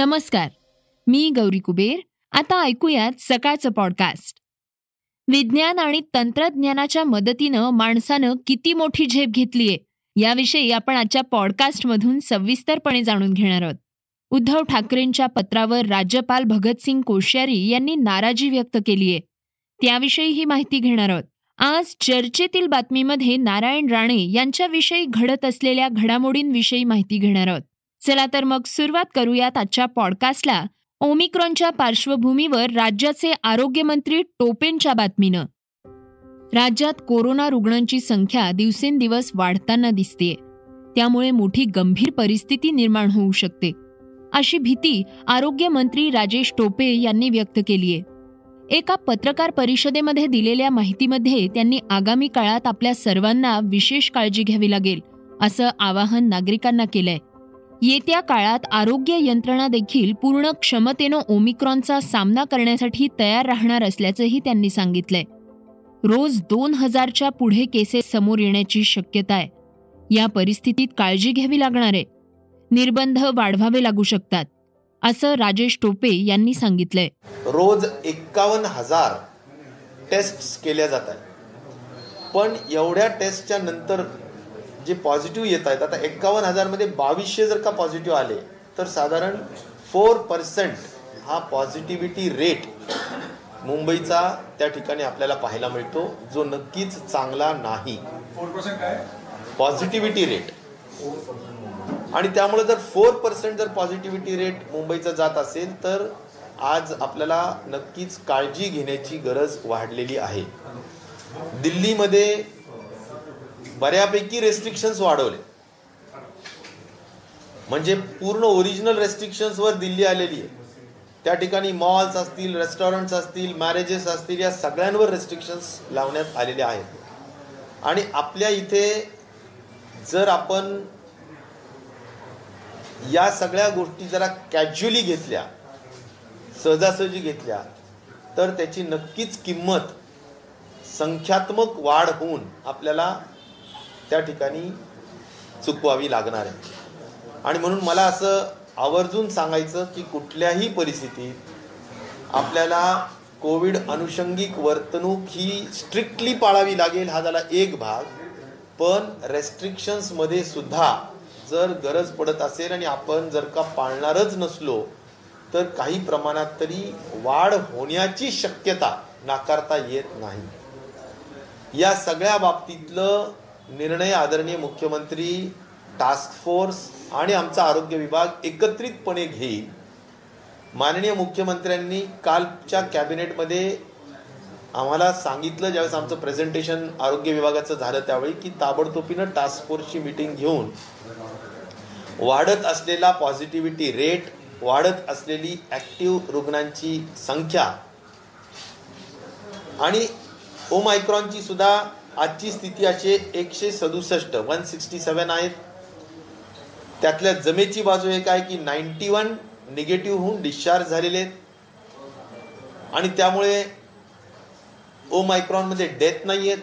नमस्कार. मी गौरी कुबेर. आता ऐकूयात सकाळचं पॉडकास्ट विज्ञान आणि तंत्रज्ञानाच्या मदतीनं माणसानं किती मोठी झेप घेतलीये याविषयी आपण आजच्या पॉडकास्टमधून सविस्तरपणे जाणून घेणार आहोत. उद्धव ठाकरेंच्या पत्रावर राज्यपाल भगतसिंग कोश्यारी यांनी नाराजी व्यक्त केलीये त्याविषयी ही माहिती घेणार आहोत. आज चर्चेतील बातमीमध्ये नारायण राणे यांच्याविषयी घडत असलेल्या घडामोडींविषयी माहिती घेणार आहोत. चला तर मग सुरुवात करूयात आजच्या पॉडकास्टला ओमिक्रॉनच्या पार्श्वभूमीवर राज्याचे आरोग्यमंत्री टोपेंच्या बातमीनं. राज्यात कोरोना रुग्णांची संख्या दिवसेंदिवस वाढताना दिसतेय त्यामुळे मोठी गंभीर परिस्थिती निर्माण होऊ शकते. अशी भीती आरोग्यमंत्री राजेश टोपे यांनी व्यक्त केलीय. एका पत्रकार परिषदेमध्ये दिलेल्या माहितीमध्ये त्यांनी आगामी काळात आपल्या सर्वांना विशेष काळजी घ्यावी लागेल असं आवाहन नागरिकांना केलंय. येत्या काळात आरोग्य यंत्रणा देखील पूर्ण क्षमतेनं ओमिक्रॉनचा सामना करण्यासाठी तयार राहणार असल्याचंही त्यांनी सांगितलंय. रोज दोन हजारच्या पुढे केसेस समोर येण्याची शक्यता आहे. या परिस्थितीत काळजी घ्यावी लागणार आहे. निर्बंध वाढवावे लागू शकतात असं राजेश टोपे यांनी सांगितलंय. रोज एक्कावन्न हजार टेस्ट केल्या जात आहेत पण एवढ्या टेस्टच्या नंतर जे पॉझिटिव्ह येत आहेत आता एक्कावन्न हजारमध्ये बावीसशे जर का पॉझिटिव्ह आले तर साधारण फोर पर्सेंट हा पॉझिटिव्हिटी रेट मुंबईचा त्या ठिकाणी आपल्याला पाहायला मिळतो जो नक्कीच चांगला नाही. पॉझिटिव्हिटी रेट आणि त्यामुळे जर फोर पर्सेंट जर पॉझिटिव्हिटी रेट मुंबईचा जात असेल तर आज आपल्याला नक्कीच काळजी घेण्याची गरज वाढलेली आहे. दिल्लीमध्ये बऱ्यापैकी रेस्ट्रिक्शन्स वाढवले. म्हणजे पूर्ण ओरिजिनल रेस्ट्रिक्शन्सवर दिल्ली आलेली आहे. त्या ठिकाणी मॉल्स असतील रेस्टॉरंट्स असतील मॅरेजेस असतील या सगळ्यांवर रेस्ट्रिक्शन्स लावण्यात आलेले आहेत. आणि आपल्या इथे जर आपण या सगळ्या गोष्टी जरा कॅज्युअली घेतल्या सहजासहजी घेतल्या तर त्याची नक्कीच किंमत संख्यात्मक वाढ होऊन आपल्याला त्या ठिकाणी चुकवावी लागणार आहे. आणि म्हणून मला असं आवर्जून सांगायचं की कुठल्याही परिस्थितीत आपल्याला कोविड अनुषंगिक वर्तणूक ही स्ट्रिक्टली पाळावी लागेल हा झाला एक भाग. पण रेस्ट्रिक्शन्समध्ये सुद्धा जर गरज पडत असेल आणि आपण जर का पाळणारच नसलो तर काही प्रमाणात तरी वाढ होण्याची शक्यता नाकारता येत नाही. या सगळ्या बाबतीतलं निर्णय आदरणीय मुख्यमंत्री टास्क फोर्स आणि आमचा आरोग्य विभाग एकत्रितपणे घेईल. माननीय मुख्यमंत्र्यांनी कालच्या कॅबिनेटमध्ये आम्हाला सांगितलं ज्यावेळेस आमचं प्रेझेंटेशन आरोग्य विभागाचं झालं त्यावेळी की ताबडतोबीनं टास्क फोर्सची मीटिंग घेऊन वाढत असलेला पॉझिटिव्हिटी रेट वाढत असलेली ॲक्टिव्ह रुग्णांची संख्या आणि ओमायक्रॉनची सुद्धा आजची स्थिती अशी एकशे सदुसष्ट वन सिक्स्टी सेवन आहेत. त्यातल्या जमेची बाजू एक आहे की नाईन्टी वन निगेटिव्ह होऊन डिस्चार्ज झालेले आहेत. आणि त्यामुळे ओ मायक्रॉनमध्ये डेथ नाही आहेत.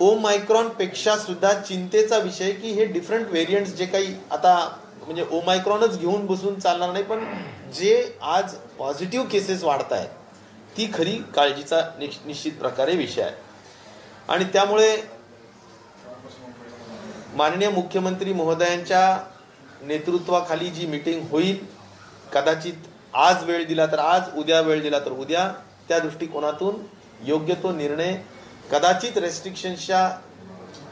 ओ पेक्षा सुद्धा चिंतेचा विषय की हे डिफरंट व्हेरियंट्स जे काही आता म्हणजे ओ मायक्रॉनच घेऊन बसून चालणार नाही पण जे आज पॉझिटिव्ह केसेस वाढत आहेत ती खरी काळजीचा निश्चित प्रकारे विषय आहे. आणि त्यामुळे माननीय मुख्यमंत्री महोदयांच्या नेतृत्वाखाली जी मीटिंग होईल कदाचित आज वेळ दिला तर आज उद्या वेळ दिला तर उद्या त्या दृष्टिकोनातून योग्य तो निर्णय कदाचित रेस्ट्रिक्शन्सच्या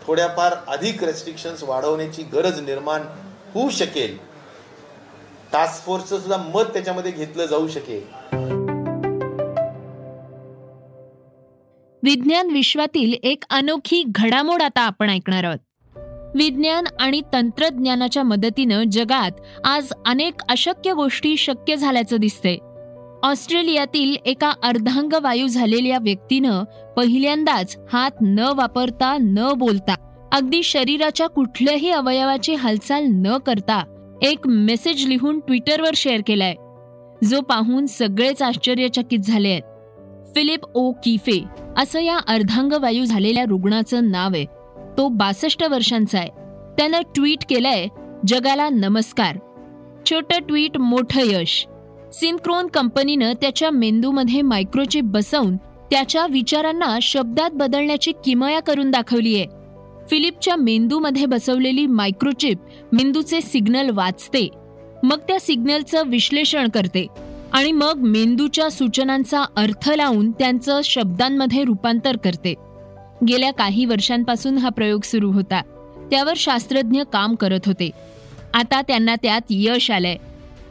थोड्याफार अधिक रेस्ट्रिक्शन्स वाढवण्याची गरज निर्माण होऊ शकेल. टास्क फोर्सचं सुद्धा मत त्याच्यामध्ये घेतलं जाऊ शकेल. विज्ञान विश्वातील एक अनोखी घडामोड आता आपण ऐकणार आहोत. विज्ञान आणि तंत्रज्ञानाच्या मदतीनं जगात आज अनेक अशक्य गोष्टी शक्य झाल्याचं दिसतंय. ऑस्ट्रेलियातील एका अर्धांगवायू झालेल्या व्यक्तीनं पहिल्यांदाच हात न वापरता न बोलता अगदी शरीराच्या कुठल्याही अवयवाची हालचाल न करता एक मेसेज लिहून ट्विटरवर शेअर केलाय. जो पाहून सगळेच आश्चर्यचकित झाले आहेत फिलिप ओ किफे असं या अर्धांगवायू झालेल्या रुग्णाचं नाव आहे. तो बासष्ट वर्षांचा आहे. त्यानं ट्विट केलंय जगाला नमस्कार. छोटं ट्विट मोठं यश. सिनक्रोन कंपनीनं त्याच्या मेंदूमध्ये मायक्रोचिप बसवून त्याच्या विचारांना शब्दात बदलण्याची किमया करून दाखवली आहे. फिलिपच्या मेंदूमध्ये बसवलेली मायक्रोचिप मेंदूचे सिग्नल वाचते. मग त्या सिग्नलचं विश्लेषण करते. आणि मग मेंदूच्या सूचनांचा अर्थ लावून त्यांचं शब्दांमध्ये रूपांतर करते. गेल्या काही वर्षांपासून हा प्रयोग सुरू होता. त्यावर शास्त्रज्ञ काम करत होते. आता त्यांना त्यात यश आलंय.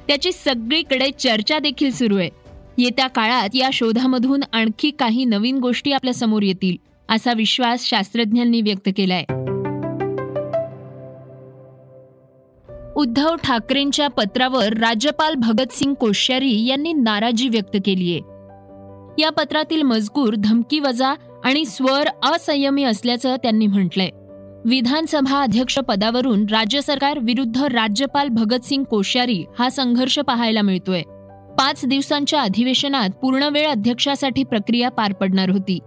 त्याची सगळीकडे चर्चा देखील सुरू आहे. येत्या काळात या शोधामधून आणखी काही नवीन गोष्टी आपल्यासमोर येतील असा विश्वास शास्त्रज्ञांनी व्यक्त केलाय. उद्धव ठाकरेंच्या पत्रावर राज्यपाल भगतसिंग कोश्यारी यांनी नाराजी व्यक्त केलीये या पत्रातील मजकूर धमकी वजा आणि स्वर असंयमी असल्याचं त्यांनी म्हटलंय. विधानसभा अध्यक्ष पदावरून राज्य सरकार विरुद्ध राज्यपाल भगतसिंग कोश्यारी हा संघर्ष पाहायला मिळतोय. पाच दिवसांच्या अधिवेशनात पूर्णवेळ अध्यक्षासाठी प्रक्रिया पार पडणार होती.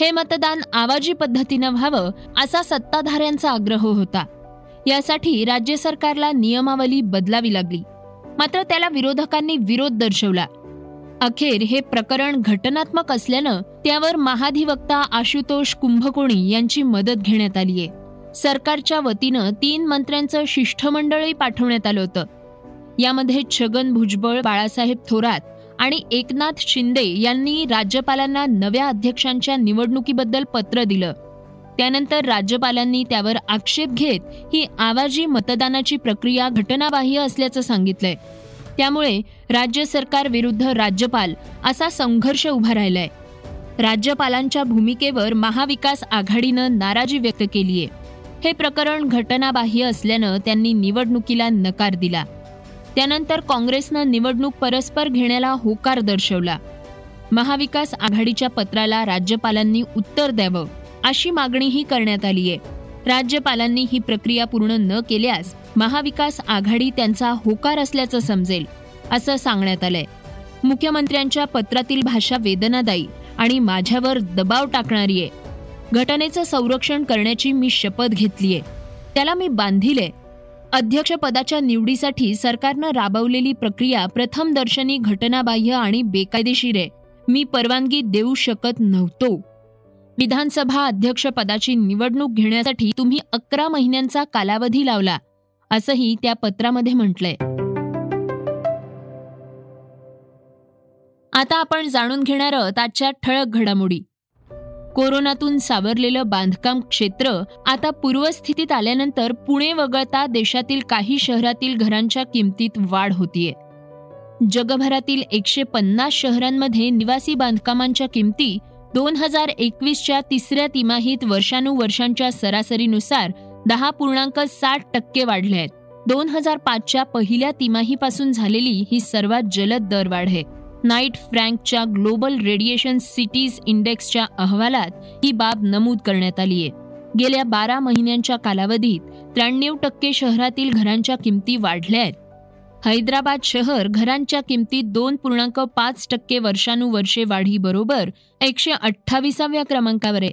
हे मतदान आवाजी पद्धतीनं व्हावं असा सत्ताधाऱ्यांचा आग्रह होता. यासाठी राज्य सरकारला नियमावली बदलावी लागली. मात्र त्याला विरोधकांनी विरोध दर्शवला. अखेर हे प्रकरण घटनात्मक असल्यानं त्यावर महाधिवक्ता आशुतोष कुंभकोणी यांची मदत घेण्यात आली आहे. सरकारच्या वतीनं तीन मंत्र्यांचं शिष्टमंडळही पाठवण्यात आलं होतं. यामध्ये छगन भुजबळ बाळासाहेब थोरात आणि एकनाथ शिंदे यांनी राज्यपालांना नव्या अध्यक्षांच्या निवडणुकीबद्दल पत्र दिलं. त्यानंतर राज्यपालांनी त्यावर आक्षेप घेत ही आवाजी मतदानाची प्रक्रिया घटनाबाह्य असल्याचं सांगितलंय. त्यामुळे राज्य सरकार विरुद्ध राज्यपाल असा संघर्ष उभा राहिलाय. राज्यपालांच्या भूमिकेवर महाविकास आघाडीनं नाराजी व्यक्त केलीय. हे प्रकरण घटनाबाह्य असल्यानं त्यांनी निवडणुकीला नकार दिला. त्यानंतर काँग्रेसनं निवडणूक परस्पर घेण्याला होकार दर्शवला. महाविकास आघाडीच्या पत्राला राज्यपालांनी उत्तर द्यावं. अशी मागणीही करण्यात आली आहे राज्यपालांनी ही प्रक्रिया पूर्ण न केल्यास महाविकास आघाडी त्यांचा होकार असल्याचं समजेल असं सांगण्यात आलंय. मुख्यमंत्र्यांच्या पत्रातील भाषा वेदनादायी आणि माझ्यावर दबाव टाकणारी आहे घटनेचं संरक्षण करण्याची मी शपथ घेतलीये. त्याला मी बांधिले अध्यक्षपदाच्या निवडीसाठी सरकारनं राबवलेली प्रक्रिया प्रथमदर्शनी घटनाबाह्य आणि बेकायदेशीर आहे. मी परवानगी देऊ शकत नव्हतो. विधानसभा अध्यक्षपदाची निवडणूक घेण्यासाठी तुम्ही अकरा महिन्यांचा कालावधी लावला असंही त्या पत्रामध्ये म्हटलंय. आता आपण जाणून घेणार आहोत आजच्या ठळक घडामोडी. कोरोनातून सावरलेलं बांधकाम क्षेत्र आता पूर्वस्थितीत आल्यानंतर पुणे वगळता देशातील काही शहरातील घरांच्या किमतीत वाढ होतीये. जगभरातील एकशे पन्नास शहरांमध्ये निवासी बांधकामांच्या किमती दोन हजार एकवीसच्या तिसऱ्या तिमाहीत वर्षानुवर्षांच्या सरासरीनुसार दहा पूर्णांक साठ टक्के वाढले आहेत. दोन हजार पाचच्या पहिल्या तिमाहीपासून झालेली ही सर्वात जलद दरवाढ आहे नाईट फ्रँकच्या ग्लोबल रेडिएशन सिटीज इंडेक्सच्या अहवालात ही बाब नमूद करण्यात आली आहे. गेल्या बारा महिन्यांच्या कालावधीत त्र्याण्णव टक्के शहरातील घरांच्या किमती वाढल्या आहेत. हैदराबाद शहर घरांच्या किमतीत दोन पूर्णांक पाच टक्के वर्षानुवर्षे वाढीबरोबर एकशे अठ्ठावीसाव्या क्रमांकावर आहे.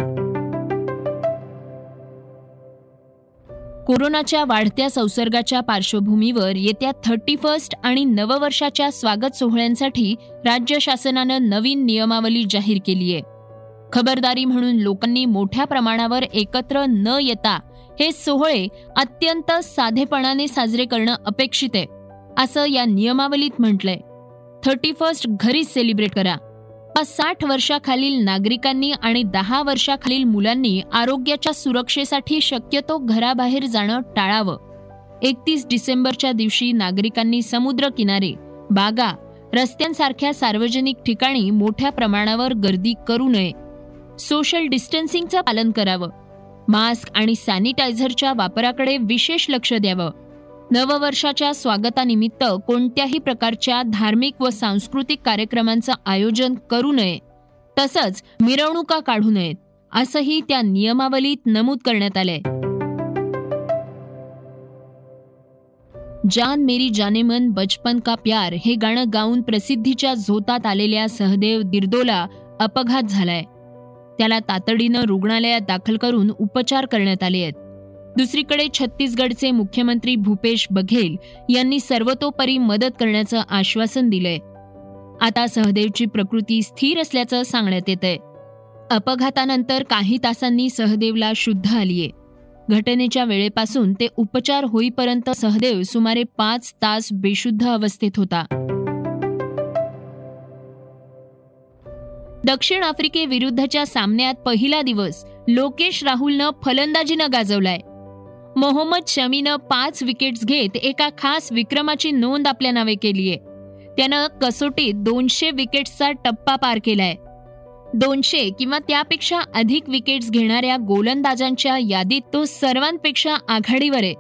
कोरोनाच्या वाढत्या संसर्गाच्या पार्श्वभूमीवर येत्या थर्टी फर्स्ट आणि नववर्षाच्या स्वागत सोहळ्यांसाठी राज्य शासनानं नवीन नियमावली जाहीर केली आहे. खबरदारी म्हणून लोकांनी मोठ्या प्रमाणावर एकत्र न येता हे सोहळे अत्यंत साधेपणाने साजरे करणं अपेक्षित आहे. असं या नियमावलीत म्हटलंय. थर्टी फर्स्ट घरीच सेलिब्रेट करा. साठ वर्षाखालील नागरिकांनी आणि दहा वर्षाखालील मुलांनी आरोग्याच्या सुरक्षेसाठी शक्यतो घराबाहेर जाणं टाळावं. एकतीस डिसेंबरच्या दिवशी नागरिकांनी समुद्र किनारे बागा रस्त्यांसारख्या सार्वजनिक ठिकाणी मोठ्या प्रमाणावर गर्दी करू नये. सोशल डिस्टन्सिंगचं पालन करावं. मास्क आणि सॅनिटायझरच्या वापराकडे विशेष लक्ष द्यावं. नववर्षाच्या स्वागतानिमित्त कोणत्याही प्रकारच्या धार्मिक व सांस्कृतिक कार्यक्रमांचं आयोजन करू नये तसंच मिरवणुका काढू नयेत असंही त्या नियमावलीत नमूद करण्यात आलंय. जान मेरी जानेमन बचपन का प्यार हे गाणं गाऊन प्रसिद्धीच्या झोतात आलेल्या सहदेव दिर्दोला अपघात झालाय. त्याला तातडीनं रुग्णालयात दाखल करून उपचार करण्यात आले आहेत. दुसरीकडे छत्तीसगडचे मुख्यमंत्री भूपेश बघेल यांनी सर्वतोपरी मदत करण्याचं आश्वासन दिलंय. आता सहदेवची प्रकृती स्थिर असल्याचं सांगण्यात येतंय. अपघातानंतर काही तासांनी सहदेवला शुद्ध आलीये. घटनेच्या वेळेपासून ते उपचार होईपर्यंत सहदेव सुमारे पाच तास बेशुद्ध अवस्थेत होता. दक्षिण आफ्रिकेविरुद्धच्या सामन्यात पहिला दिवस लोकेश राहुलनं फलंदाजीनं गाजवलाय. मोहम्मद शमीनं पाच विकेट्स घेत एका खास विक्रमाची नोंद आपल्या नावे केलीय त्यानं कसोटीत दोनशे विकेट्सचा टप्पा पार केलाय. दोनशे किंवा त्यापेक्षा अधिक विकेट्स घेणाऱ्या गोलंदाजांच्या यादीत तो सर्वांपेक्षा आघाडीवर आहे.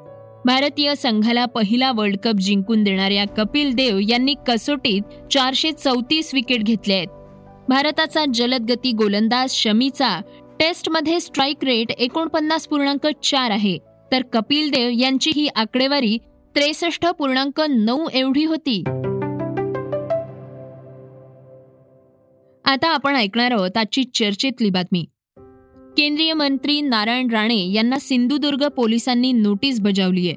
भारतीय संघाला पहिला वर्ल्ड कप जिंकून देणाऱ्या कपिल देव यांनी कसोटीत चारशे चौतीस विकेट घेतले आहेत. भारताचा जलदगती गोलंदाज शमीचा टेस्टमध्ये स्ट्राईक रेट एकोणपन्नास पूर्णांक चार आहे. तर कपिल देव यांची ही आकडेवारी त्रेसष्ट पूर्णांक नऊ एवढी होती. आता आपण ऐकणार आहोत आजची चर्चेतली बातमी. केंद्रीय मंत्री नारायण राणे यांना सिंधुदुर्ग पोलिसांनी नोटीस बजावली आहे.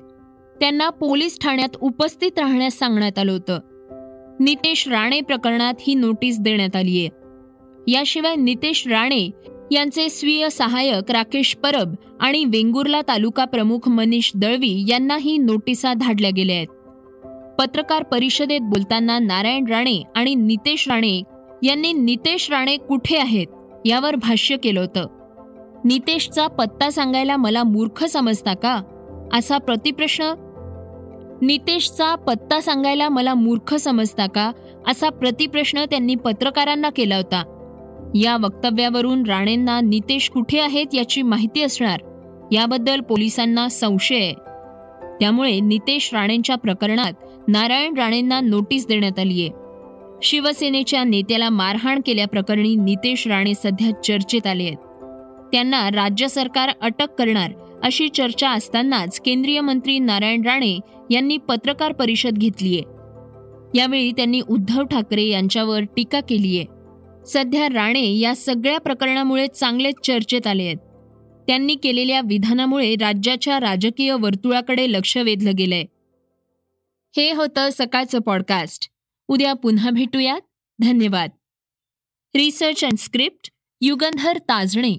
त्यांना पोलीस ठाण्यात उपस्थित राहण्यास सांगण्यात आलं होतं. नितेश राणे प्रकरणात ही नोटीस देण्यात आली आहे. याशिवाय नितेश राणे यांचे स्वीय सहाय्यक राकेश परब आणि वेंगुर्ला तालुका प्रमुख मनीष दळवी यांनाही नोटिसा धाडल्या गेल्या आहेत. पत्रकार परिषदेत बोलताना नारायण राणे आणि नितेश राणे यांनी नितेश राणे कुठे आहेत यावर भाष्य केलं होतं. नितेशचा पत्ता सांगायला मला मूर्ख समजता का? असा प्रतिप्रश्न? नितेशचा पत्ता सांगायला मला मूर्ख समजता का? असा प्रतिप्रश्न त्यांनी पत्रकारांना केला होता. या वक्तव्यावरून राणेंना नितेश कुठे आहेत याची माहिती असणार? याबद्दल पोलिसांना संशय. आहे त्यामुळे नितेश राणेंच्या प्रकरणात नारायण राणेंना नोटीस देण्यात आली आहे. शिवसेनेच्या नेत्याला मारहाण केल्याप्रकरणी नितेश राणे सध्या चर्चेत आले आहेत. त्यांना राज्य सरकार अटक करणार अशी चर्चा असतानाच केंद्रीय मंत्री नारायण राणे यांनी पत्रकार परिषद घेतलीय. यावेळी त्यांनी उद्धव ठाकरे यांच्यावर टीका केलीय. सध्या राणे या सगळ्या प्रकरणामुळे चांगलेच चर्चेत आले आहेत. त्यांनी केलेल्या विधानामुळे राज्याच्या राजकीय वर्तुळाकडे लक्ष वेधलं गेलंय. हे होतं सकाळचं पॉडकास्ट उद्या पुन्हा भेटूयात. धन्यवाद. Research and script Yugandhar Tajane.